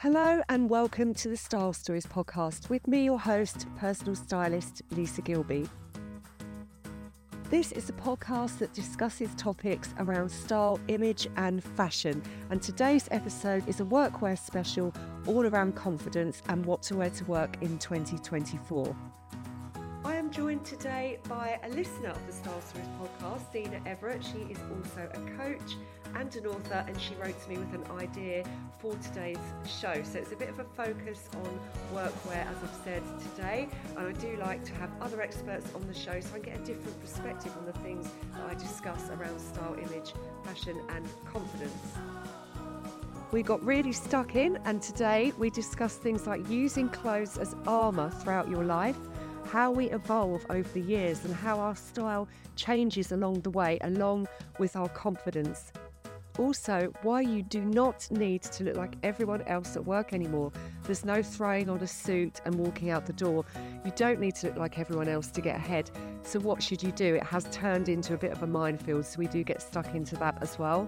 Hello and welcome to the Style Stories podcast with me, your host, personal stylist Lisa Gillbe. This is a podcast that discusses topics around style, image, and fashion. And today's episode is a workwear special all around confidence and what to wear to work in 2024. Joined today by a listener of the Style Stories podcast, Zena Everett. She is also a coach and an author, and she wrote to me with an idea for today's show. So it's a bit of a focus on workwear, as I've said today. And I do like to have other experts on the show so I get a different perspective on the things that I discuss around style, image, fashion, and confidence. We got really stuck in, and today we discuss things like using clothes as armour throughout your life how we evolve over the years and how our style changes along the way, along with our confidence. Also, why you do not need to look like everyone else at work anymore. There's no throwing on a suit and walking out the door. You don't need to look like everyone else to get ahead. So, what should you do? It has turned into a bit of a minefield, so we do get stuck into that as well.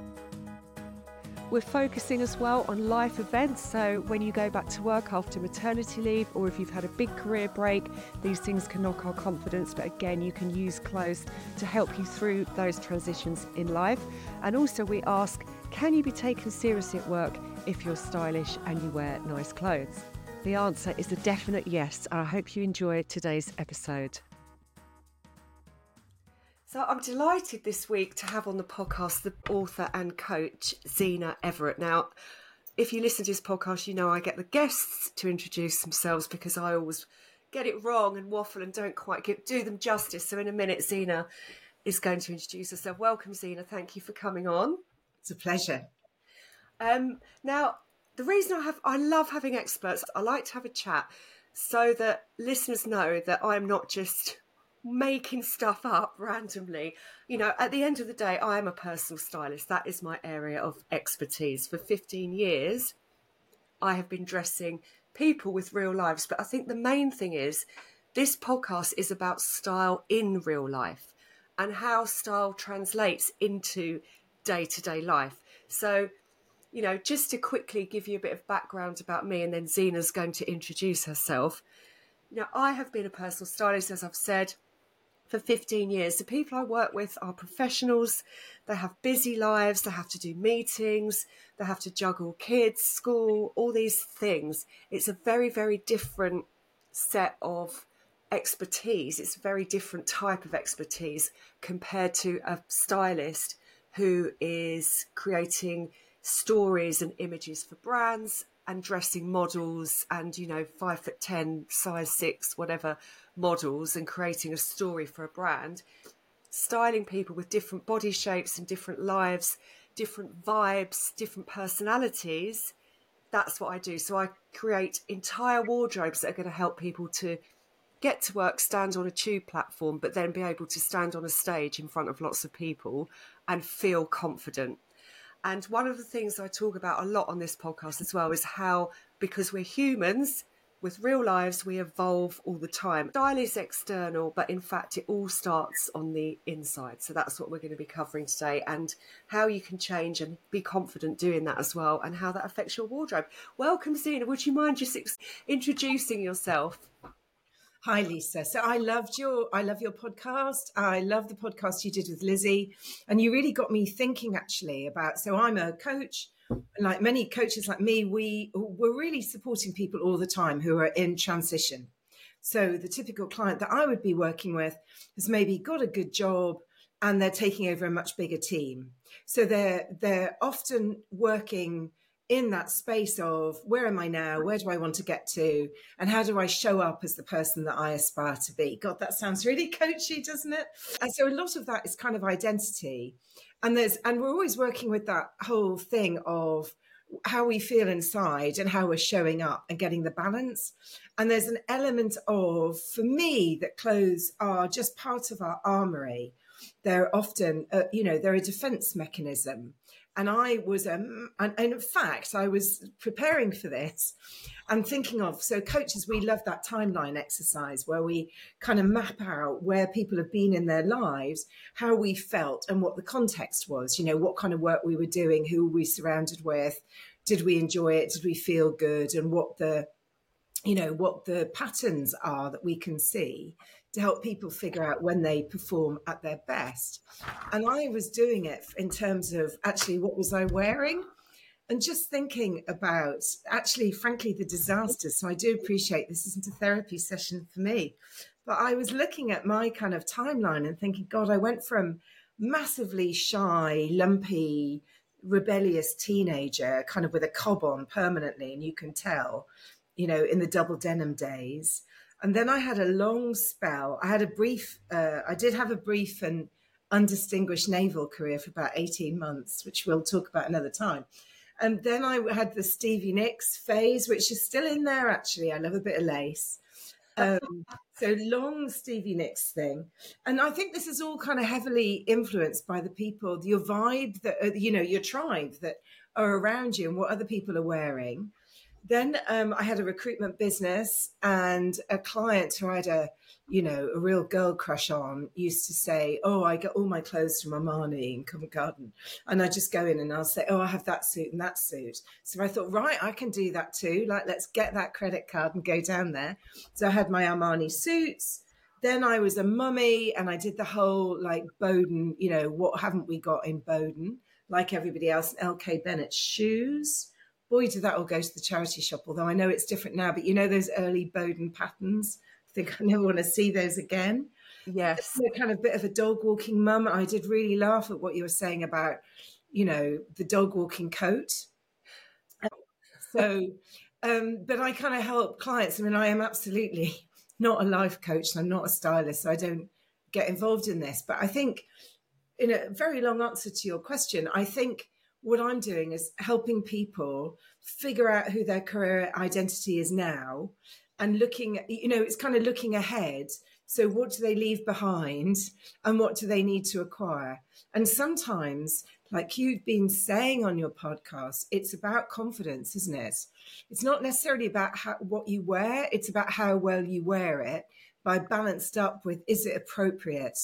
We're focusing as well on life events. So, when you go back to work after maternity leave, or if you've had a big career break, these things can knock our confidence. But again, you can use clothes to help you through those transitions in life. And also, we ask can you be taken seriously at work if you're stylish and you wear nice clothes? The answer is a definite yes. I hope you enjoy today's episode. So I'm delighted this week to have on the podcast the author and coach Zena Everett. Now, if you listen to this podcast, you know I get the guests to introduce themselves because I always get it wrong and waffle and don't quite do them justice. So in a minute, Zena is going to introduce herself. Welcome, Zena. Thank you for coming on. It's a pleasure. Um, now, the reason I have I love having experts. I like to have a chat so that listeners know that I'm not just making stuff up randomly. You know, at the end of the day, I am a personal stylist. That is my area of expertise. For 15 years, I have been dressing people with real lives. But I think the main thing is this podcast is about style in real life and how style translates into day to day life. So, you know, just to quickly give you a bit of background about me, and then Zena's going to introduce herself. Now, I have been a personal stylist, as I've said, for 15 years. The people I work with are professionals. They have busy lives. They have to do meetings. They have to juggle kids, school, all these things. It's a very, very different set of expertise. It's a very different type of expertise compared to a stylist who is creating stories and images for brands and dressing models and, you know, five foot 10, size six, whatever models and creating a story for a brand, styling people with different body shapes and different lives, different vibes, different personalities. That's what I do. So I create entire wardrobes that are going to help people to get to work, stand on a tube platform, but then be able to stand on a stage in front of lots of people and feel confident. And one of the things I talk about a lot on this podcast as well is how, because we're humans, with real lives, we evolve all the time. Style is external, but in fact, it all starts on the inside. So that's what we're going to be covering today, and how you can change and be confident doing that as well, and how that affects your wardrobe. Welcome, Zena. Would you mind just introducing yourself? Hi, Lisa. So I loved your I love your podcast. I love the podcast you did with Lizzie, and you really got me thinking actually about. So I'm a coach like many coaches like me, we we're really supporting people all the time who are in transition. So the typical client that I would be working with has maybe got a good job and they're taking over a much bigger team. So they're they're often working in that space of where am I now? Where do I want to get to? And how do I show up as the person that I aspire to be? God, that sounds really coachy, doesn't it? And so a lot of that is kind of identity and there's and we're always working with that whole thing of how we feel inside and how we're showing up and getting the balance. And there's an element of for me that clothes are just part of our armory. They're often uh, you know they're a defense mechanism and I was, um, and, and in fact, I was preparing for this and thinking of, so coaches, we love that timeline exercise where we kind of map out where people have been in their lives, how we felt and what the context was, you know, what kind of work we were doing, who we surrounded with, did we enjoy it? Did we feel good? And what the you know what the patterns are that we can see to help people figure out when they perform at their best. And I was doing it in terms of actually what was I wearing? And just thinking about actually, frankly, the disasters. So I do appreciate this isn't a therapy session for me, but I was looking at my kind of timeline and thinking, God, I went from massively shy, lumpy, rebellious teenager, kind of with a cob on permanently, and you can tell, you know, in the double denim days, and then I had a long spell. I had a brief, uh, I did have a brief and undistinguished naval career for about 18 months, which we'll talk about another time. And then I had the Stevie Nicks phase, which is still in there actually. I love a bit of lace. Um, so long Stevie Nicks thing. And I think this is all kind of heavily influenced by the people, your vibe that, uh, you know, your tribe that are around you and what other people are wearing. Then um, I had a recruitment business, and a client who I had a, you know, a real girl crush on used to say, "Oh, I get all my clothes from Armani in Covent Garden," and I just go in and I'll say, "Oh, I have that suit and that suit." So I thought, right, I can do that too. Like, let's get that credit card and go down there. So I had my Armani suits. Then I was a mummy, and I did the whole like Boden, you know, what haven't we got in Boden? Like everybody else, LK Bennett shoes boy, did that all go to the charity shop. Although I know it's different now, but you know those early Boden patterns. I think I never want to see those again. Yes, a kind of bit of a dog walking mum. I did really laugh at what you were saying about, you know, the dog walking coat. So, um, but I kind of help clients. I mean, I am absolutely not a life coach. I'm not a stylist, so I don't get involved in this. But I think, in a very long answer to your question, I think what I'm doing is helping people figure out who their career identity is now and looking, you know, it's kind of looking ahead. So, what do they leave behind and what do they need to acquire? And sometimes, like you've been saying on your podcast, it's about confidence, isn't it? It's not necessarily about how, what you wear, it's about how well you wear it by balanced up with is it appropriate?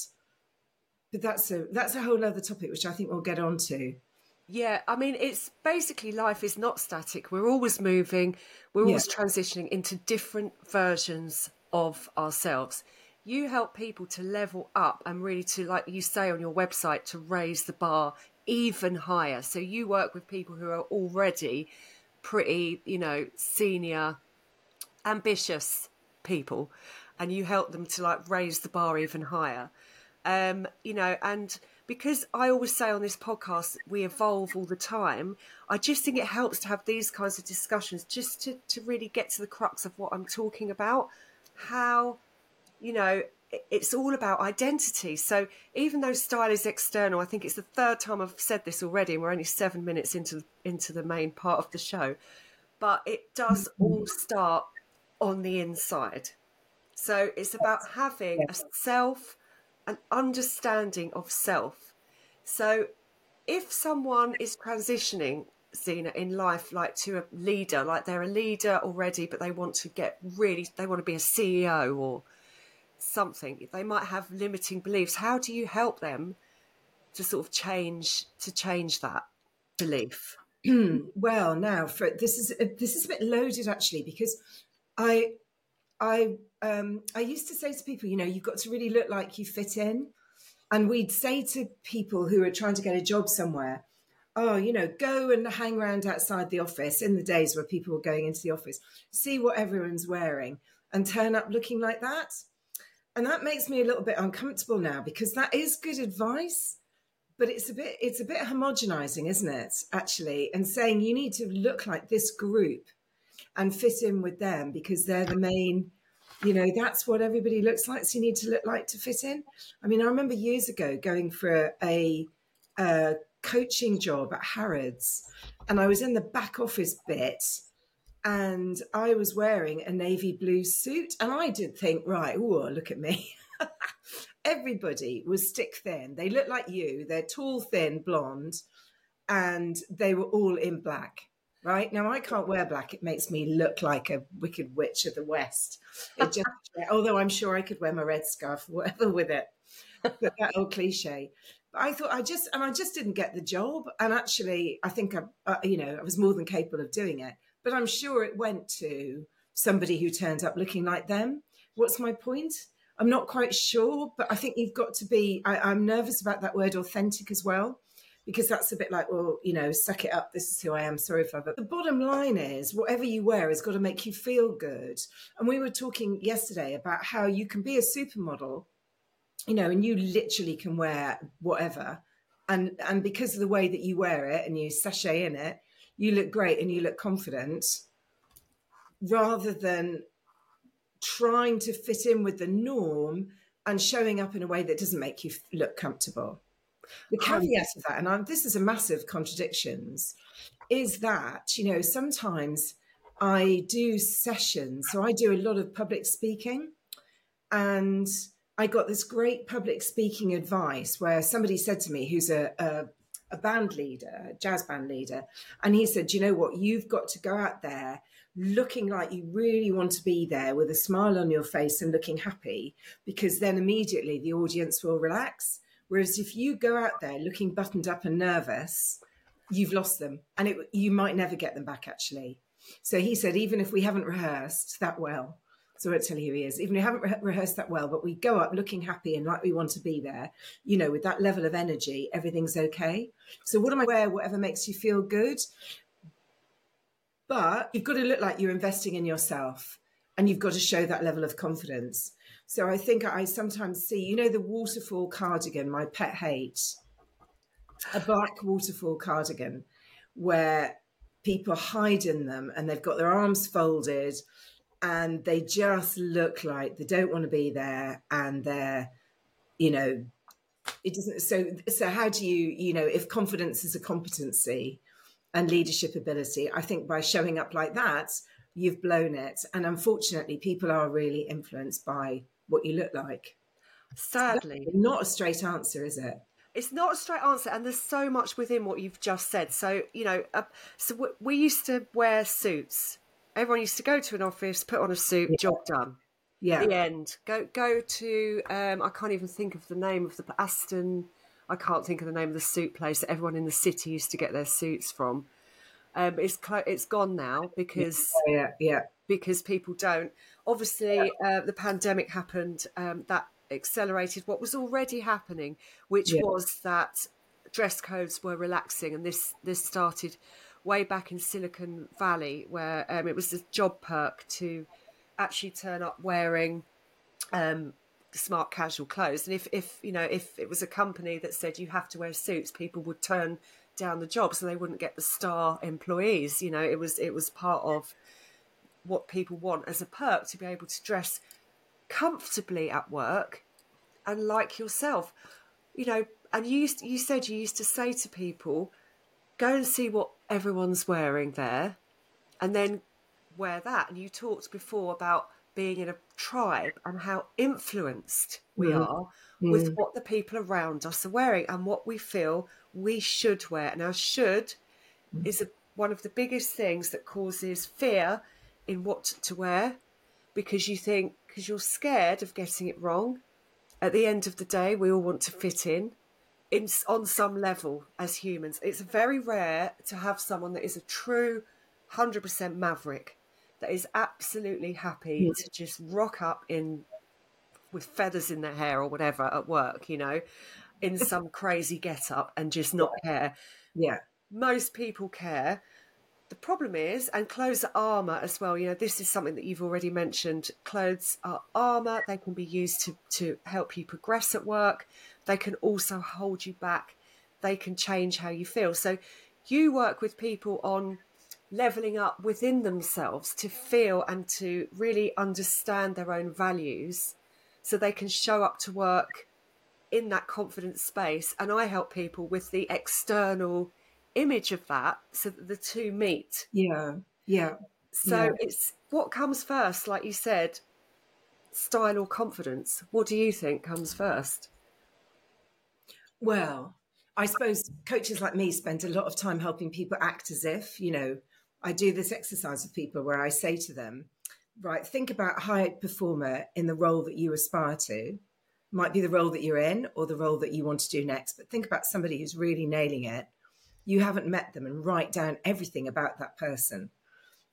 But that's a that's a whole other topic which I think we'll get onto. Yeah, I mean, it's basically life is not static. We're always moving, we're always yeah. transitioning into different versions of ourselves. You help people to level up and really to, like you say on your website, to raise the bar even higher. So you work with people who are already pretty, you know, senior, ambitious people, and you help them to like raise the bar even higher. Um, you know, and because I always say on this podcast, we evolve all the time. I just think it helps to have these kinds of discussions just to, to really get to the crux of what I'm talking about. How, you know, it's all about identity. So even though style is external, I think it's the third time I've said this already, and we're only seven minutes into into the main part of the show. But it does all start on the inside. So it's about having a self an understanding of self. So if someone is transitioning, Zena, in life, like to a leader, like they're a leader already, but they want to get really, they want to be a CEO or something, they might have limiting beliefs. How do you help them to sort of change, to change that belief? well, now for this is this is a bit loaded actually because I I um, I used to say to people, you know, you've got to really look like you fit in. And we'd say to people who are trying to get a job somewhere, oh, you know, go and hang around outside the office in the days where people were going into the office, see what everyone's wearing and turn up looking like that. And that makes me a little bit uncomfortable now because that is good advice, but it's a bit it's a bit homogenizing, isn't it? Actually, and saying you need to look like this group and fit in with them because they're the main you know that's what everybody looks like so you need to look like to fit in. I mean i remember years ago going for a, a coaching job at harrods and i was in the back office bit and i was wearing a navy blue suit and i did think right oh look at me. Everybody was stick thin. They look like you. They're tall thin blonde and they were all in black right? Now I can't wear black; it makes me look like a wicked witch of the west. It just, although I'm sure I could wear my red scarf, whatever, with it. But that old cliche. But I thought I just, and I just didn't get the job. And actually, I think I, uh, you know, I was more than capable of doing it. But I'm sure it went to somebody who turned up looking like them. What's my point? I'm not quite sure, but I think you've got to be. I, I'm nervous about that word authentic as well because that's a bit like, well, you know, suck it up. This is who I am. Sorry I. But the bottom line is, whatever you wear has got to make you feel good. And we were talking yesterday about how you can be a supermodel, you know, and you literally can wear whatever, and and because of the way that you wear it and you sachet in it, you look great and you look confident, rather than trying to fit in with the norm and showing up in a way that doesn't make you look comfortable. The caveat of that, and I'm, this is a massive contradictions, is that, you know, sometimes I do sessions. So I do a lot of public speaking. And I got this great public speaking advice where somebody said to me, who's a, a, a band leader, a jazz band leader, and he said, you know what, you've got to go out there looking like you really want to be there with a smile on your face and looking happy, because then immediately the audience will relax. Whereas if you go out there looking buttoned up and nervous, you've lost them and it, you might never get them back actually. So he said, even if we haven't rehearsed that well, so I won't tell you who he is, even if we haven't re- rehearsed that well, but we go up looking happy and like we want to be there, you know, with that level of energy, everything's okay. So what am I wear? Whatever makes you feel good. But you've got to look like you're investing in yourself and you've got to show that level of confidence. So I think I sometimes see, you know, the waterfall cardigan, my pet hate, a black waterfall cardigan where people hide in them and they've got their arms folded and they just look like they don't want to be there and they're, you know, it doesn't. So, so how do you, you know, if confidence is a competency and leadership ability, I think by showing up like that, you've blown it. And unfortunately, people are really influenced by what you look like. Sadly, not a straight answer, is it? It's not a straight answer, and there's so much within what you've just said. So you know, uh, so w- we used to wear suits. Everyone used to go to an office, put on a suit, yeah. job done. Yeah. The end. Go go to. Um, I can't even think of the name of the Aston. I can't think of the name of the suit place that everyone in the city used to get their suits from. Um, it's clo- it's gone now because yeah, yeah, because people don't. Obviously, yeah. uh, the pandemic happened. Um, that accelerated what was already happening, which yeah. was that dress codes were relaxing, and this this started way back in Silicon Valley, where um, it was a job perk to actually turn up wearing um, smart casual clothes. And if, if you know if it was a company that said you have to wear suits, people would turn down the jobs and they wouldn't get the star employees. You know, it was it was part of what people want as a perk to be able to dress comfortably at work and like yourself. You know, and you used, you said you used to say to people, go and see what everyone's wearing there, and then wear that. And you talked before about being in a tribe and how influenced we mm. are mm. with what the people around us are wearing and what we feel we should wear. Now, should mm. is a, one of the biggest things that causes fear in what to wear because you think, because you're scared of getting it wrong. At the end of the day, we all want to fit in. In, on some level as humans. It's very rare to have someone that is a true 100% maverick that is absolutely happy mm. to just rock up in with feathers in their hair or whatever at work, you know, in some crazy get up and just not care. Yeah. Most people care. The problem is, and clothes are armor as well. You know, this is something that you've already mentioned. Clothes are armor. They can be used to, to help you progress at work. They can also hold you back. They can change how you feel. So you work with people on leveling up within themselves to feel and to really understand their own values so they can show up to work in that confident space. And I help people with the external image of that so that the two meet. Yeah. Yeah. So yeah. it's what comes first, like you said, style or confidence. What do you think comes first? Well, I suppose coaches like me spend a lot of time helping people act as if, you know, I do this exercise with people where I say to them, right, think about a high performer in the role that you aspire to. might be the role that you're in or the role that you want to do next. But think about somebody who's really nailing it. You haven't met them and write down everything about that person.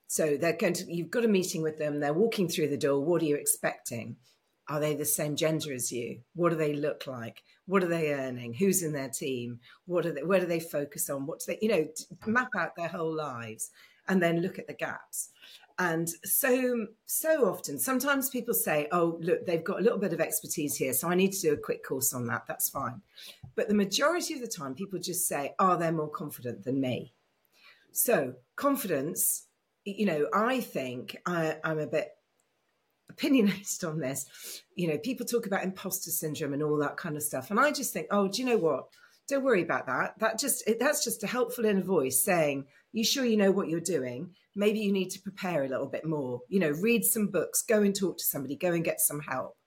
So they're going to, you've got a meeting with them, they're walking through the door. What are you expecting? Are they the same gender as you? What do they look like? What are they earning? Who's in their team? What are they, where do they focus on? What do they, you know, map out their whole lives and then look at the gaps. And so, so often, sometimes people say, oh, look, they've got a little bit of expertise here, so I need to do a quick course on that. That's fine. But the majority of the time, people just say, oh, they're more confident than me. So, confidence, you know, I think I, I'm a bit opinionated on this. You know, people talk about imposter syndrome and all that kind of stuff. And I just think, oh, do you know what? Don't worry about that. That just that's just a helpful inner voice saying, "You sure you know what you're doing? Maybe you need to prepare a little bit more. You know, read some books, go and talk to somebody, go and get some help."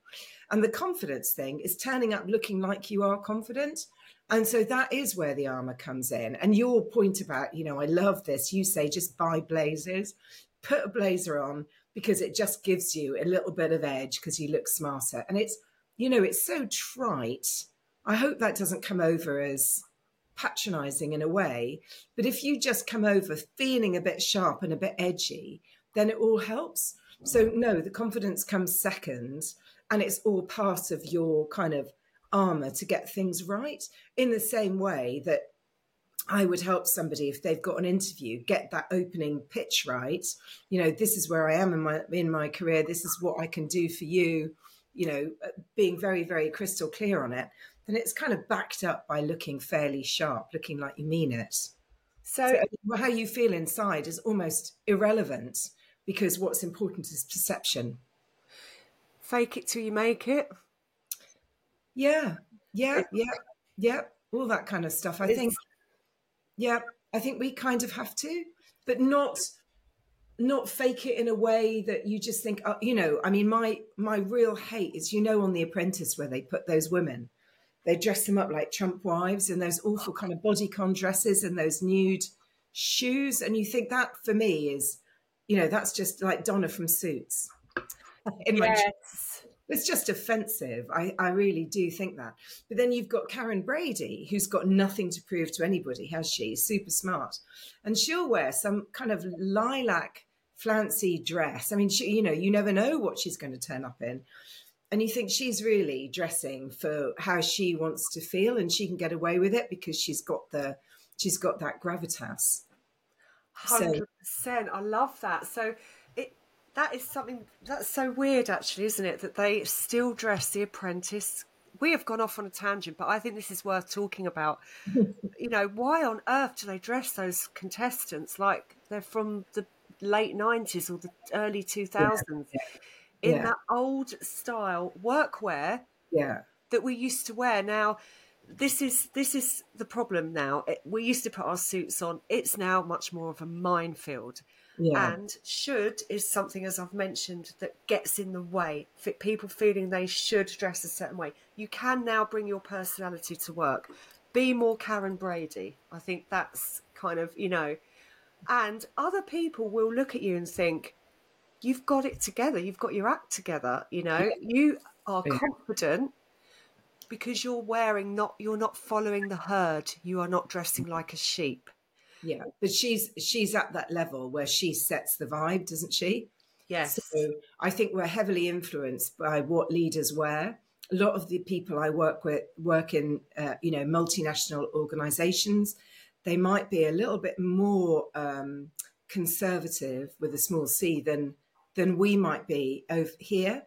And the confidence thing is turning up looking like you are confident. And so that is where the armor comes in. And your point about, you know, I love this. You say just buy blazers, put a blazer on because it just gives you a little bit of edge because you look smarter. And it's, you know, it's so trite I hope that doesn't come over as patronizing in a way. But if you just come over feeling a bit sharp and a bit edgy, then it all helps. So, no, the confidence comes second, and it's all part of your kind of armor to get things right. In the same way that I would help somebody if they've got an interview get that opening pitch right. You know, this is where I am in my in my career. This is what I can do for you. You know, uh, being very very crystal clear on it then it's kind of backed up by looking fairly sharp, looking like you mean it. So, so um, how you feel inside is almost irrelevant because what's important is perception. Fake it till you make it. Yeah, yeah, yeah, yeah. All that kind of stuff. I think. Yeah, I think we kind of have to, but not not fake it in a way that you just think oh, you know i mean my my real hate is you know on the apprentice where they put those women they dress them up like Trump wives and those awful kind of bodycon dresses and those nude shoes. And you think that for me is, you know, that's just like Donna from Suits. In yes. my it's just offensive. I, I really do think that. But then you've got Karren Brady, who's got nothing to prove to anybody, has she? Super smart. And she'll wear some kind of lilac flouncy dress. I mean, she, you know, you never know what she's going to turn up in and you think she's really dressing for how she wants to feel and she can get away with it because she's got the she's got that gravitas. 100% so, i love that. So it that is something that's so weird actually isn't it that they still dress the apprentice? We have gone off on a tangent but i think this is worth talking about. You know why on earth do they dress those contestants like they're from the late 90s or the early 2000s yeah, yeah in yeah. that old style workwear yeah. that we used to wear. Now, this is this is the problem now. It, we used to put our suits on. It's now much more of a minefield. Yeah. And should is something, as I've mentioned, that gets in the way. People feeling they should dress a certain way. You can now bring your personality to work. Be more Karren Brady. I think that's kind of, you know. And other people will look at you and think, you've got it together. You've got your act together. You know, you are confident because you're wearing not you're not following the herd. You are not dressing like a sheep. Yeah, but she's she's at that level where she sets the vibe, doesn't she? Yes. So I think we're heavily influenced by what leaders wear. A lot of the people I work with work in, uh, you know, multinational organisations. They might be a little bit more um, conservative with a small c than than we might be over here.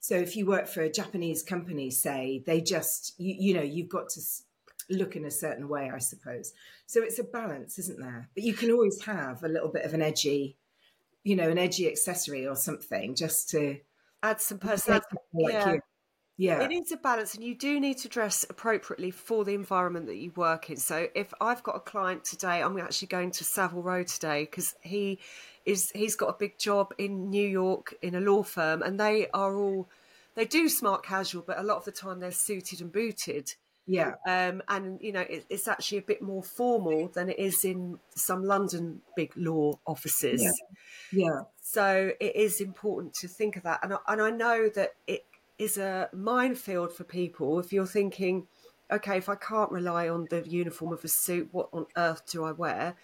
So if you work for a Japanese company, say, they just, you, you know, you've got to look in a certain way, I suppose. So it's a balance, isn't there? But you can always have a little bit of an edgy, you know, an edgy accessory or something just to add some personality. Like yeah. You. Yeah. It needs a balance, and you do need to dress appropriately for the environment that you work in. So, if I've got a client today, I'm actually going to Savile Row today because he is he's got a big job in New York in a law firm, and they are all they do smart casual, but a lot of the time they're suited and booted. Yeah. Um, and you know, it, it's actually a bit more formal than it is in some London big law offices. Yeah. yeah. So it is important to think of that, and I, and I know that it is a minefield for people if you're thinking, okay, if I can't rely on the uniform of a suit, what on earth do I wear?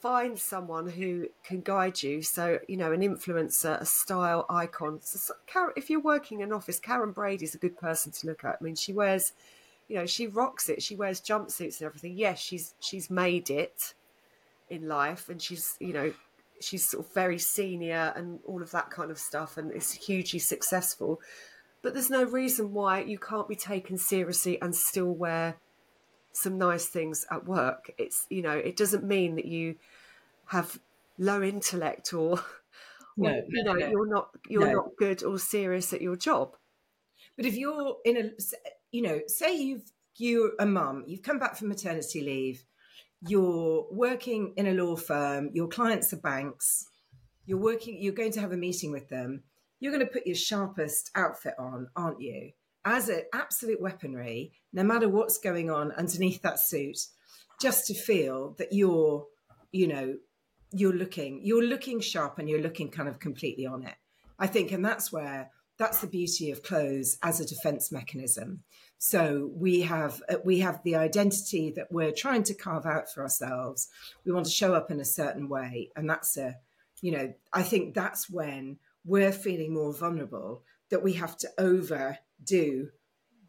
Find someone who can guide you. So, you know, an influencer, a style icon. So, if you're working in an office, Karren Brady is a good person to look at. I mean, she wears, you know, she rocks it. She wears jumpsuits and everything. Yes, she's she's made it in life, and she's you know she's sort of very senior and all of that kind of stuff, and is hugely successful. But there's no reason why you can't be taken seriously and still wear some nice things at work. It's you know, it doesn't mean that you have low intellect or, no, or you know, no. you're not you're no. not good or serious at your job. But if you're in a you know, say you've you're a mum, you've come back from maternity leave, you're working in a law firm, your clients are banks, you're working, you're going to have a meeting with them, you're going to put your sharpest outfit on, aren't you? As an absolute weaponry, no matter what's going on underneath that suit, just to feel that you're, you know, you're looking, you're looking sharp and you're looking kind of completely on it. I think, and that's where that's the beauty of clothes as a defense mechanism. So we have uh, we have the identity that we're trying to carve out for ourselves. We want to show up in a certain way, and that's a, you know, I think that's when we're feeling more vulnerable that we have to overdo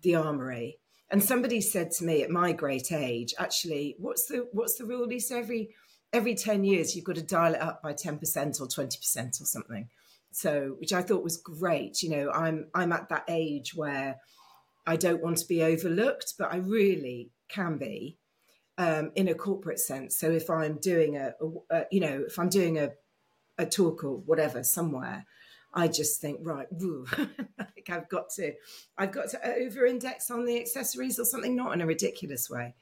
the armory. And somebody said to me at my great age, actually, what's the what's the rule? Lisa? every every 10 years you've got to dial it up by 10% or 20% or something. So which I thought was great. You know, I'm I'm at that age where I don't want to be overlooked, but I really can be um, in a corporate sense. So if I'm doing a, a, a you know, if I'm doing a a talk or whatever somewhere, I just think, right, like I've got to, I've got to over-index on the accessories or something, not in a ridiculous way,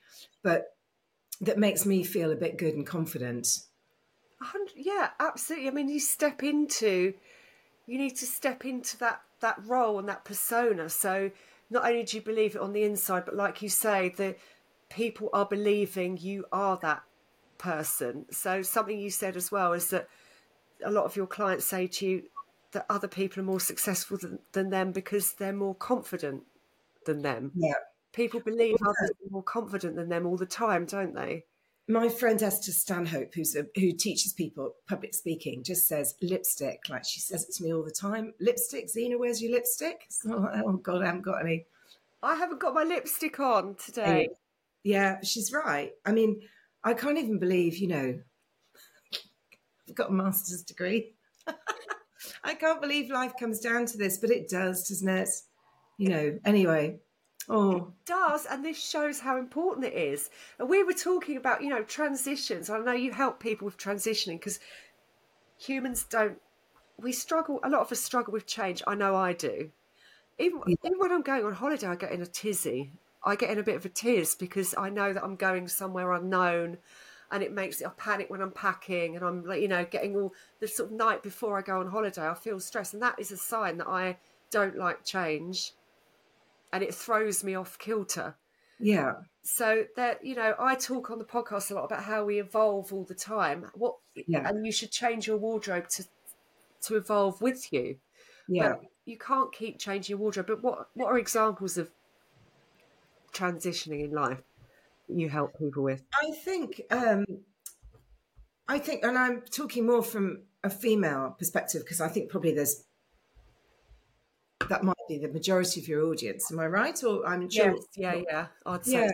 but that makes me feel a bit good and confident. Yeah, absolutely. I mean, you step into, you need to step into that that role and that persona. So not only do you believe it on the inside, but like you say, the people are believing you are that person. So something you said as well is that a lot of your clients say to you, that other people are more successful than, than them because they're more confident than them. Yeah. People believe yeah. others are more confident than them all the time, don't they? My friend Esther Stanhope, who's a, who teaches people public speaking, just says lipstick. Like she says it to me all the time. Lipstick, Zena, where's your lipstick? Oh God, I haven't got any. I haven't got my lipstick on today. Yeah, she's right. I mean, I can't even believe, you know, I've got a master's degree. I can't believe life comes down to this, but it does, doesn't it? You know, anyway. Oh. It does, and this shows how important it is. And we were talking about, you know, transitions. I know you help people with transitioning because humans don't. We struggle. A lot of us struggle with change. I know I do. Even, yeah. even when I'm going on holiday, I get in a tizzy. I get in a bit of a tiz because I know that I'm going somewhere unknown and it makes it I panic when I'm packing and I'm like you know getting all the sort of night before I go on holiday I feel stressed. And that is a sign that I don't like change and it throws me off kilter. Yeah. So that you know I talk on the podcast a lot about how we evolve all the time. What yeah. and you should change your wardrobe to to evolve with you. Yeah. but you can't keep changing your wardrobe. But what what are examples of transitioning in life you help people with? I think, um, I think, and I'm talking more from a female perspective because I think probably there's that might be the majority of your audience. Am I right? Or I'm sure. Yes, yeah, yeah. I'd say. Yeah.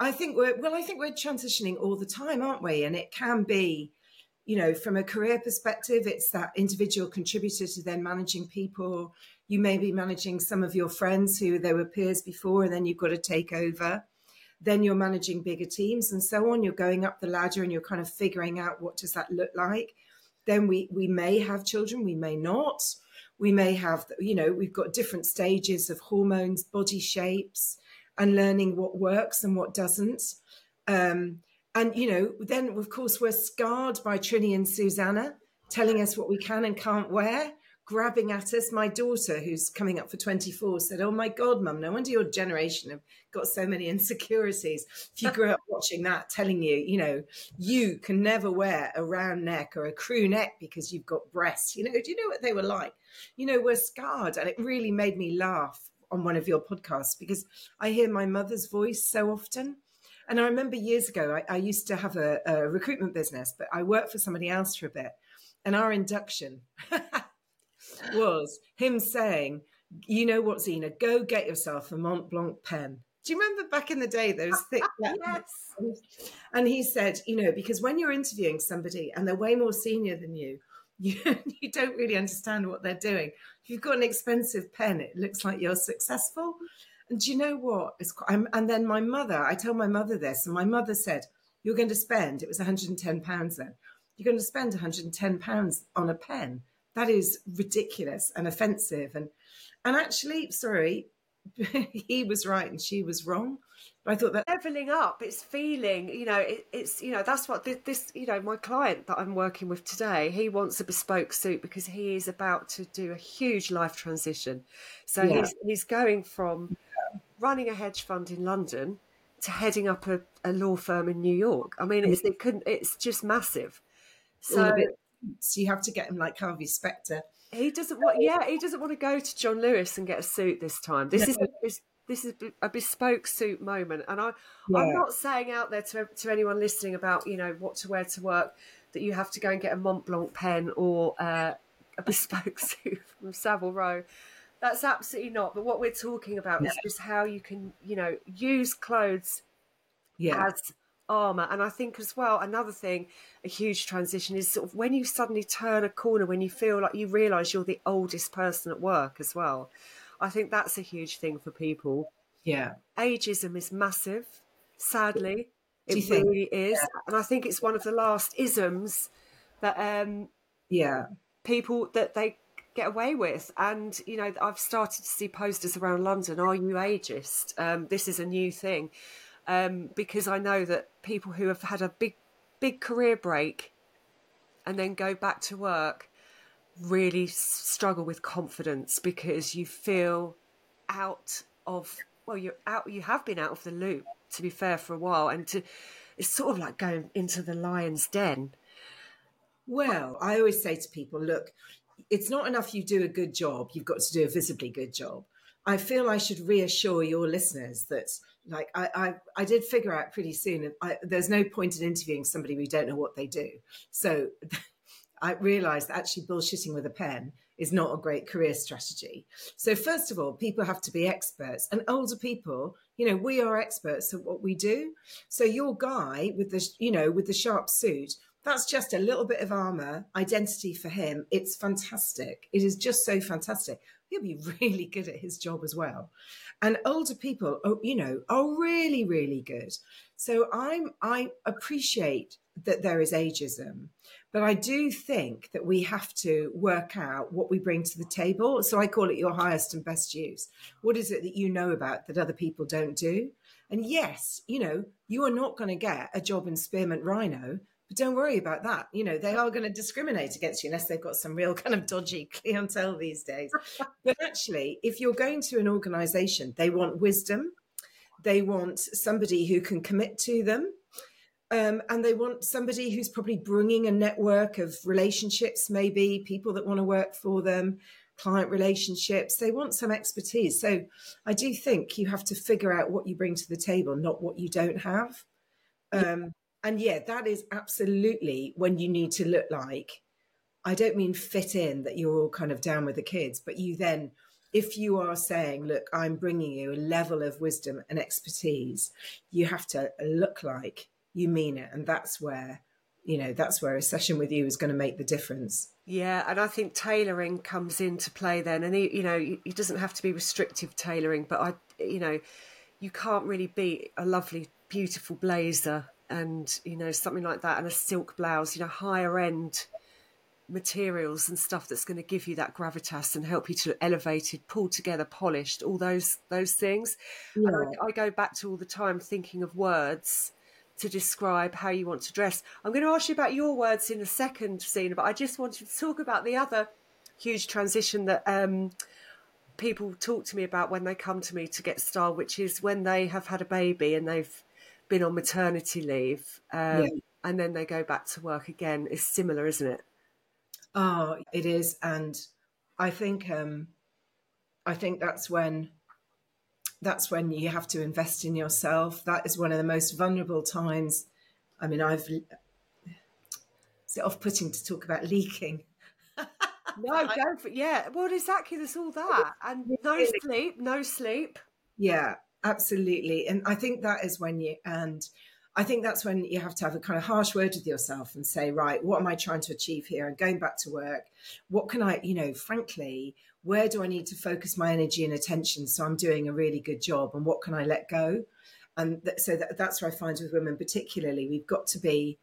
I think we're well. I think we're transitioning all the time, aren't we? And it can be, you know, from a career perspective, it's that individual contributor to then managing people. You may be managing some of your friends who they were peers before, and then you've got to take over then you're managing bigger teams and so on. You're going up the ladder and you're kind of figuring out what does that look like. Then we we may have children we may not. We may have you know we've got different stages of hormones body shapes and learning what works and what doesn't. Um, and you know then of course we're scarred by Trinny and Susannah telling us what we can and can't wear grabbing at us. My daughter, who's coming up for 24, said, Oh my God, mum, no wonder your generation have got so many insecurities. If you grew up watching that, telling you, you know, you can never wear a round neck or a crew neck because you've got breasts. You know, do you know what they were like? You know, we're scarred. And it really made me laugh on one of your podcasts because I hear my mother's voice so often. And I remember years ago, I, I used to have a, a recruitment business, but I worked for somebody else for a bit. And our induction, was him saying, "You know what, Zena? Go get yourself a Mont Blanc pen." Do you remember back in the day those thick? yes. And he said, you know, because when you're interviewing somebody and they're way more senior than you, you you don't really understand what they're doing. If you've got an expensive pen, it looks like you're successful. And do you know what? It's quite, and then my mother, I told my mother this, and my mother said, "You're going to spend." It was 110 pounds then. You're going to spend 110 pounds on a pen that is ridiculous and offensive. And and actually sorry he was right and she was wrong. But i thought that leveling up it's feeling you know it, it's you know that's what this, this, you know my client that i'm working with today he wants a bespoke suit because he is about to do a huge life transition. So yeah. he's he's going from running a hedge fund in london to heading up a, a law firm in new york. I mean it's it couldn't it's just massive. So so you have to get him like Harvey Specter. He doesn't want. Yeah, he doesn't want to go to John Lewis and get a suit this time. This no. is this is a bespoke suit moment, and I yeah. I'm not saying out there to to anyone listening about you know what to wear to work that you have to go and get a Mont Blanc pen or uh, a bespoke suit from Savile Row. That's absolutely not. But what we're talking about is just how you can you know use clothes yeah. as armor. And I think as well, another thing, a huge transition is sort of when you suddenly turn a corner, when you feel like you realize you're the oldest person at work as well. I think that's a huge thing for people. Yeah. Ageism is massive, sadly. It really is. Yeah. And I think it's one of the last isms that um yeah people that they get away with. And, you know, I've started to see posters around London, are you ageist? Um, this is a new thing um, because I know that people who have had a big, big career break and then go back to work really struggle with confidence because you feel out of well you're out you have been out of the loop to be fair for a while and to it's sort of like going into the lion's den. Well i always say to people look it's not enough you do a good job you've got to do a visibly good job. I feel i should reassure your listeners that like I, I, I did figure out pretty soon. I, there's no point in interviewing somebody we don't know what they do. So I realised that actually bullshitting with a pen is not a great career strategy. So first of all, people have to be experts, and older people, you know, we are experts at what we do. So your guy with the, you know, with the sharp suit, that's just a little bit of armor identity for him. It's fantastic. It is just so fantastic. He'll be really good at his job as well. And older people are, you know are really really good. So i'm i appreciate that there is ageism but i do think that we have to work out what we bring to the table. So i call it your highest and best use. What is it that you know about that other people don't do? And yes you know you are not going to get a job in spearmint rhino but don't worry about that. You know, they are going to discriminate against you unless they've got some real kind of dodgy clientele these days. but actually, if you're going to an organization, they want wisdom, they want somebody who can commit to them. Um, and they want somebody who's probably bringing a network of relationships, maybe people that want to work for them, client relationships. They want some expertise. So I do think you have to figure out what you bring to the table, not what you don't have. Um, and yeah, that is absolutely when you need to look like, I don't mean fit in that you're all kind of down with the kids, but you then, if you are saying, look, I'm bringing you a level of wisdom and expertise, you have to look like you mean it. And that's where, you know, that's where a session with you is going to make the difference. Yeah, and I think tailoring comes into play then, and you know, it doesn't have to be restrictive tailoring, but I, you know, you can't really beat a lovely, beautiful blazer and you know something like that and a silk blouse you know higher end materials and stuff that's going to give you that gravitas and help you to elevated pulled together polished all those those things yeah. and I, I, go back to all the time thinking of words to describe how you want to dress i'm going to ask you about your words in a second Zena but i just wanted to talk about the other huge transition that um, people talk to me about when they come to me to get style, which is when they have had a baby and they've been on maternity leave, um, yeah. and then they go back to work again. is similar, isn't it? Oh, it is, and I think um, I think that's when that's when you have to invest in yourself. That is one of the most vulnerable times. I mean, I've it's off-putting to talk about leaking. no, don't. For, yeah, well, exactly. There's all that, and no sleep, no sleep. Yeah, absolutely. And I think that is when you and I think that's when you have to have a kind of harsh word with yourself and say, right, what am I trying to achieve here? And going back to work, what can I, you know, frankly, where do I need to focus my energy and attention so I'm doing a really good job? And what can I let go? And th- so that, that's where I find with women, particularly, we've got to be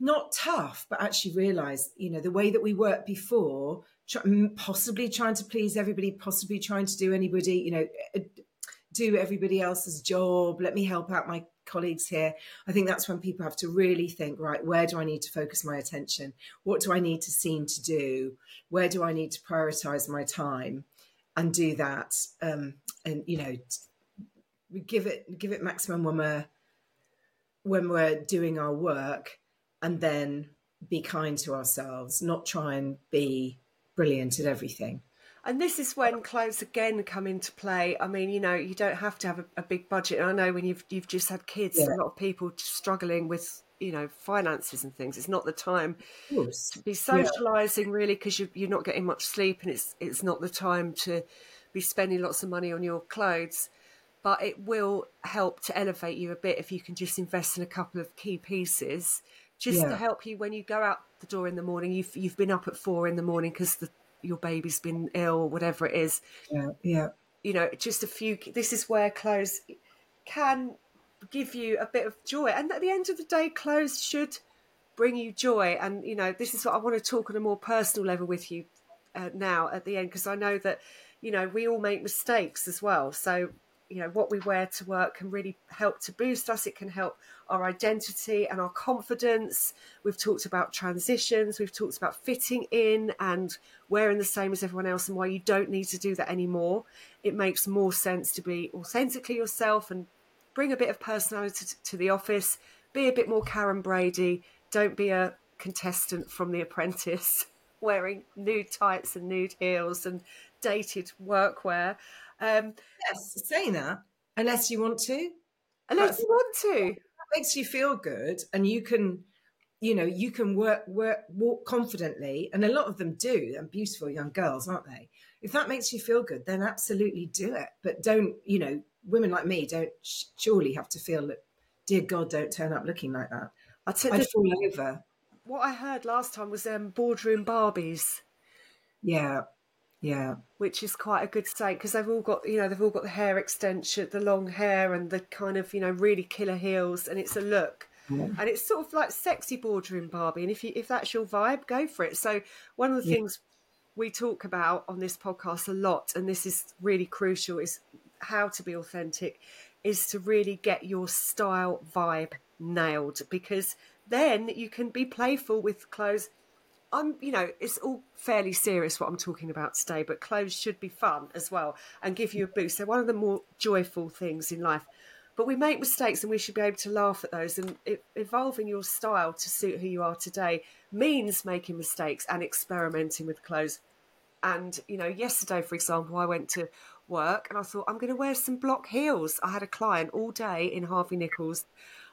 not tough, but actually realize, you know, the way that we worked before, try, possibly trying to please everybody, possibly trying to do anybody, you know, eh, eh, do everybody else's job. Let me help out my colleagues here. I think that's when people have to really think, right, where do I need to focus my attention? What do I need to seem to do? Where do I need to prioritize my time? And do that. Um, and, you know, give it give it maximum when we're when we're doing our work and then be kind to ourselves, not try and be brilliant at everything. And this is when clothes again come into play. I mean, you know, you don't have to have a, a big budget. And I know when you've you've just had kids, yeah. a lot of people struggling with you know finances and things. It's not the time to be socialising yeah. really because you, you're not getting much sleep, and it's it's not the time to be spending lots of money on your clothes. But it will help to elevate you a bit if you can just invest in a couple of key pieces, just yeah. to help you when you go out the door in the morning. You've you've been up at four in the morning because the your baby's been ill or whatever it is. Yeah, yeah. You know, just a few. This is where clothes can give you a bit of joy, and at the end of the day, clothes should bring you joy. And you know, this is what I want to talk on a more personal level with you uh, now at the end because I know that you know we all make mistakes as well. So you know what we wear to work can really help to boost us. It can help our identity and our confidence. We've talked about transitions. We've talked about fitting in and wearing the same as everyone else and why you don't need to do that anymore. It makes more sense to be authentically yourself and bring a bit of personality to the office. Be a bit more Karren Brady. Don't be a contestant from the apprentice wearing nude tights and nude heels and dated workwear um, yes, saying that, unless you want to. Unless you want to. makes you feel good and you can, you know, you can work, work, walk confidently. And a lot of them do. And beautiful young girls, aren't they? If that makes you feel good, then absolutely do it. But don't, you know, women like me don't surely have to feel that, dear God, don't turn up looking like that. I'd, I'd fall over. What I heard last time was um, boardroom Barbies. Yeah, yeah. Which is quite a good saying because they've all got, you know, they've all got the hair extension, the long hair and the kind of, you know, really killer heels and it's a look. Yeah. And it's sort of like sexy boardroom Barbie. And if you if that's your vibe, go for it. So one of the yeah. things we talk about on this podcast a lot, and this is really crucial, is how to be authentic, is to really get your style vibe nailed because then you can be playful with clothes I'm, you know, it's all fairly serious what I'm talking about today, but clothes should be fun as well and give you a boost. They're one of the more joyful things in life. But we make mistakes and we should be able to laugh at those. And evolving your style to suit who you are today means making mistakes and experimenting with clothes. And, you know, yesterday, for example, I went to work and I thought, I'm going to wear some block heels. I had a client all day in Harvey Nichols.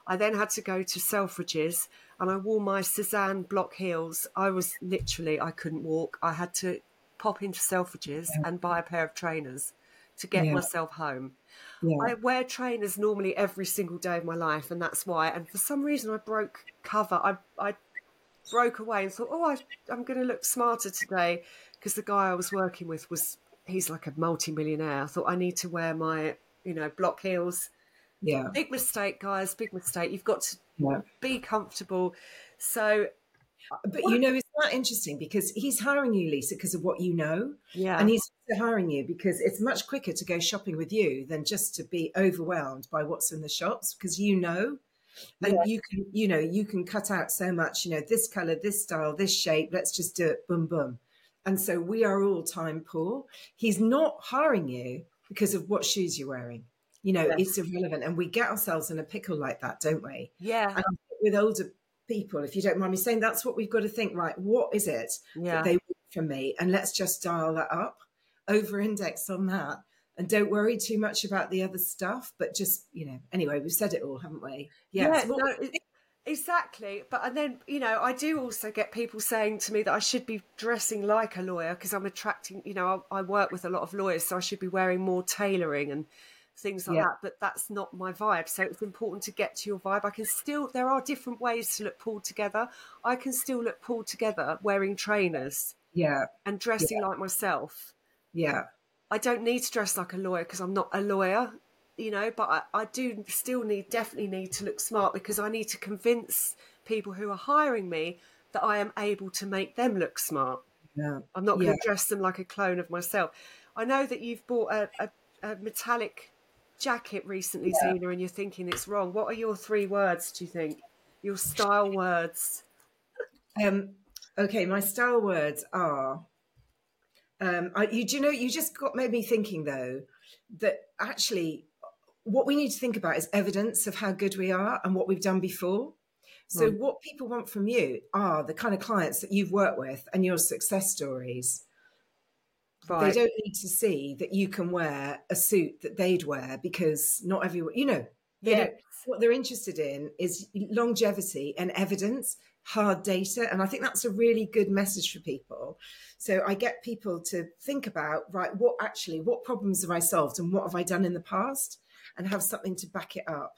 I then had to go to Selfridges and I wore my Sézane block heels. I was literally, I couldn't walk. I had to pop into Selfridges yeah. and buy a pair of trainers to get yeah. myself home. Yeah. I wear trainers normally every single day of my life, and that's why. And for some reason, I broke cover. I, I broke away and thought, oh, I, I'm going to look smarter today because the guy I was working with was, he's like a multi-millionaire. I thought I need to wear my, you know, block heels yeah. Big mistake, guys. Big mistake. You've got to yeah. be comfortable. So, uh, but you know, it's not interesting because he's hiring you, Lisa, because of what you know. Yeah. And he's hiring you because it's much quicker to go shopping with you than just to be overwhelmed by what's in the shops because you know. And yeah. you can, you know, you can cut out so much, you know, this color, this style, this shape, let's just do it, boom, boom. And so we are all time poor. He's not hiring you because of what shoes you're wearing. You know, yes. it's irrelevant. And we get ourselves in a pickle like that, don't we? Yeah. And with older people, if you don't mind me saying, that's what we've got to think, right? What is it yeah. that they want from me? And let's just dial that up, over index on that. And don't worry too much about the other stuff, but just, you know, anyway, we've said it all, haven't we? Yeah. yeah no, Exactly. But and then, you know, I do also get people saying to me that I should be dressing like a lawyer because I'm attracting, you know, I, I, work with a lot of lawyers, so I should be wearing more tailoring and things like yeah. that. But that's not my vibe. So it's important to get to your vibe. I can still, there are different ways to look pulled together. I can still look pulled together wearing trainers. Yeah. And dressing yeah. like myself. Yeah. I don't need to dress like a lawyer because I'm not a lawyer you know, but I, I do still need, definitely need to look smart because I need to convince people who are hiring me that I am able to make them look smart. Yeah. I'm not going yeah. to dress them like a clone of myself. I know that you've bought a, a, a metallic jacket recently, yeah. Zena, and you're thinking it's wrong. What are your three words, do you think? Your style words? Um, okay, my style words are. Um, I, you do you know you just got made me thinking though that actually what we need to think about is evidence of how good we are and what we've done before. So, right. what people want from you are the kind of clients that you've worked with and your success stories. Right. They don't need to see that you can wear a suit that they'd wear because not everyone, you know, they what they're interested in is longevity and evidence, hard data. And I think that's a really good message for people. So I get people to think about, right, what actually, what problems have I solved and what have I done in the past? and have something to back it up.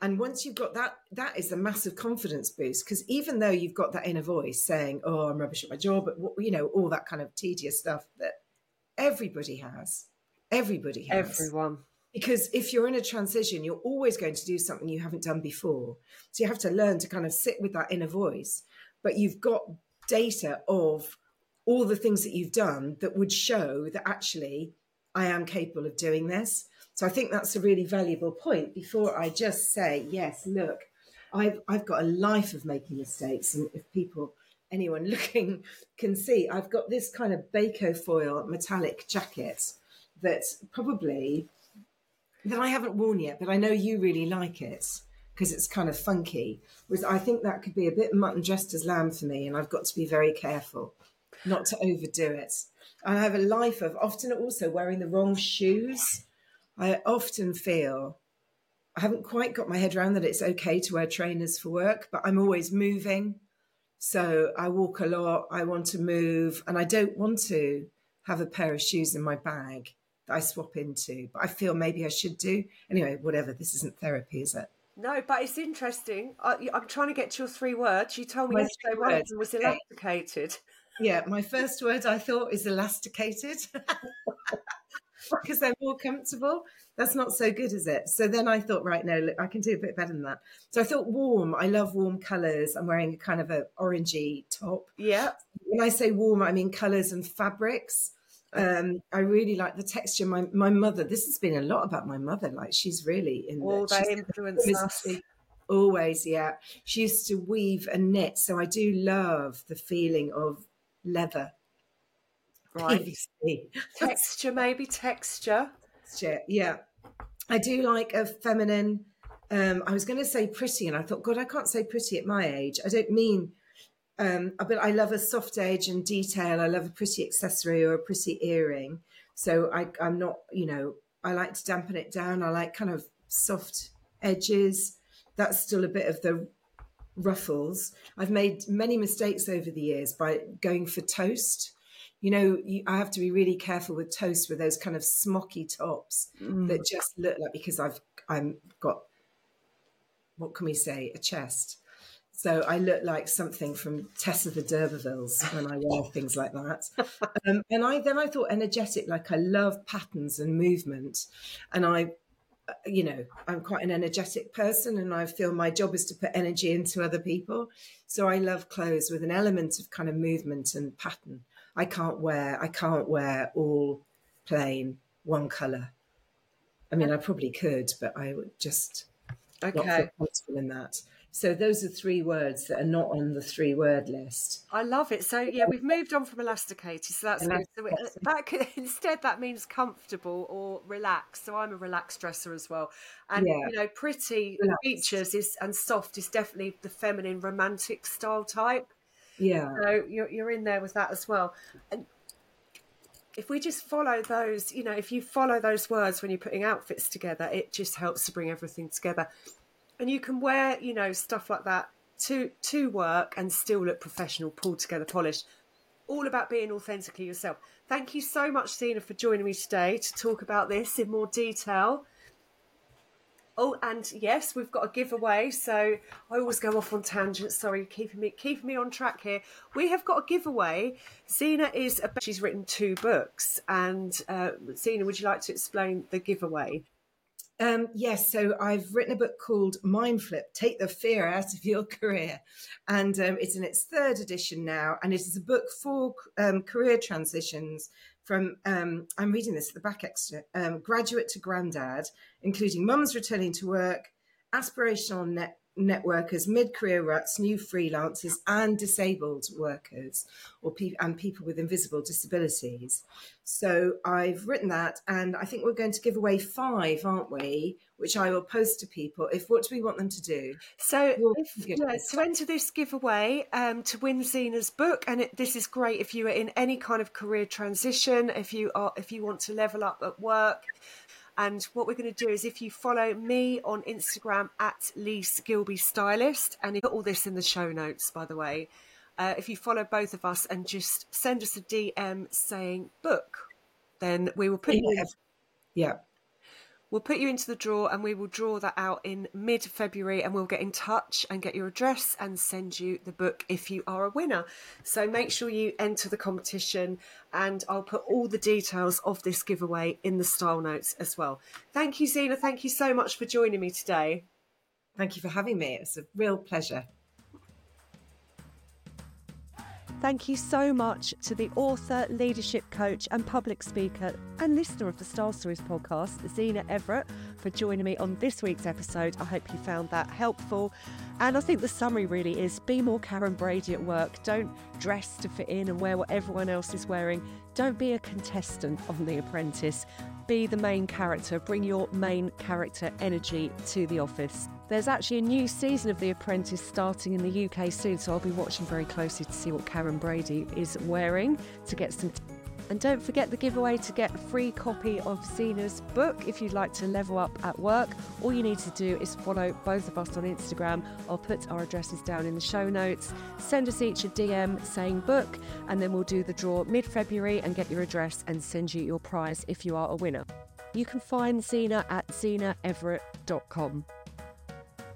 And once you've got that, that is a massive confidence boost because even though you've got that inner voice saying, "Oh, I'm rubbish at my job," but you know all that kind of tedious stuff that everybody has, everybody has, everyone. Because if you're in a transition, you're always going to do something you haven't done before. So you have to learn to kind of sit with that inner voice. But you've got data of all the things that you've done that would show that actually I am capable of doing this. So I think that's a really valuable point before I just say, yes, look, I've, I've got a life of making mistakes. And if people, anyone looking can see, I've got this kind of Bako foil metallic jacket that probably, that I haven't worn yet, but I know you really like it because it's kind of funky. Whereas I think that could be a bit mutton dressed as lamb for me, and I've got to be very careful not to overdo it. I have a life of often also wearing the wrong shoes. I often feel I haven't quite got my head around that it's okay to wear trainers for work, but I'm always moving. So I walk a lot, I want to move, and I don't want to have a pair of shoes in my bag that I swap into, but I feel maybe I should do. Anyway, whatever, this isn't therapy, is it? No, but it's interesting. I, am trying to get to your three words. You told me my yesterday one of them was elasticated. Yeah, my first word I thought is elasticated. because they're more comfortable. That's not so good, is it? So then I thought, right, no, look, I can do a bit better than that. So I thought warm. I love warm colours. I'm wearing a kind of a orangey top. Yeah. When I say warm, I mean colours and fabrics. Um, I really like the texture. My my mother. This has been a lot about my mother. Like she's really in. All the, they influence us. Always, yeah. She used to weave and knit, so I do love the feeling of leather Right. PVC. texture, maybe texture. Texture, yeah. I do like a feminine. Um, I was going to say pretty, and I thought, God, I can't say pretty at my age. I don't mean, um, but I love a soft edge and detail. I love a pretty accessory or a pretty earring. So I, I'm not, you know, I like to dampen it down. I like kind of soft edges. That's still a bit of the ruffles. I've made many mistakes over the years by going for toast you know, you, I have to be really careful with toast with those kind of smocky tops mm. that just look like because I've I'm got what can we say a chest. So I look like something from Tess of the D'Urbervilles when I wear things like that. Um, and I then I thought energetic, like I love patterns and movement, and I, uh, you know, I'm quite an energetic person, and I feel my job is to put energy into other people. So I love clothes with an element of kind of movement and pattern. I can't wear I can't wear all plain one color. I mean, I probably could, but I would just okay. not feel comfortable in that. So those are three words that are not on the three word list. I love it. So yeah, we've moved on from elasticated. So that's good. So that could, instead that means comfortable or relaxed. So I'm a relaxed dresser as well. And yeah. you know, pretty relaxed. features is and soft is definitely the feminine romantic style type. Yeah. So you're you're in there with that as well. And if we just follow those, you know, if you follow those words when you're putting outfits together, it just helps to bring everything together and you can wear you know stuff like that to to work and still look professional pulled together polished all about being authentically yourself thank you so much Zena for joining me today to talk about this in more detail Oh, and yes, we've got a giveaway. So I always go off on tangents. Sorry, keeping me keeping me on track here. We have got a giveaway. Zena is a, she's written two books, and uh, Zena, would you like to explain the giveaway? Um, yes, so I've written a book called Mind Flip Take the Fear Out of Your Career. And um, it's in its third edition now. And it is a book for um, career transitions from, um, I'm reading this at the back extra, um, graduate to granddad, including mums returning to work, aspirational net networkers, mid-career ruts, new freelancers, and disabled workers, or pe- and people with invisible disabilities. So I've written that, and I think we're going to give away five, aren't we? Which I will post to people. If what do we want them to do? So if, yeah, to enter this giveaway um, to win Zena's book, and it, this is great if you are in any kind of career transition, if you are if you want to level up at work and what we're going to do is if you follow me on Instagram at Lee Gillbe Stylist, and put all this in the show notes, by the way. Uh, if you follow both of us and just send us a DM saying book, then we will put yeah. you in. Yeah. We'll put you into the draw and we will draw that out in mid February and we'll get in touch and get your address and send you the book if you are a winner. So make sure you enter the competition and I'll put all the details of this giveaway in the style notes as well. Thank you, Zena. Thank you so much for joining me today. Thank you for having me. It's a real pleasure. Thank you so much to the author, leadership coach, and public speaker and listener of the Style Stories podcast, Zena Everett, for joining me on this week's episode. I hope you found that helpful. And I think the summary really is be more Karren Brady at work. Don't dress to fit in and wear what everyone else is wearing. Don't be a contestant on The Apprentice. Be the main character. Bring your main character energy to the office. There's actually a new season of The Apprentice starting in the UK soon, so I'll be watching very closely to see what Karren Brady is wearing to get some. T- and don't forget the giveaway to get a free copy of Zena's book if you'd like to level up at work. All you need to do is follow both of us on Instagram. I'll put our addresses down in the show notes. Send us each a DM saying book, and then we'll do the draw mid February and get your address and send you your prize if you are a winner. You can find Zena at zenaeverett.com.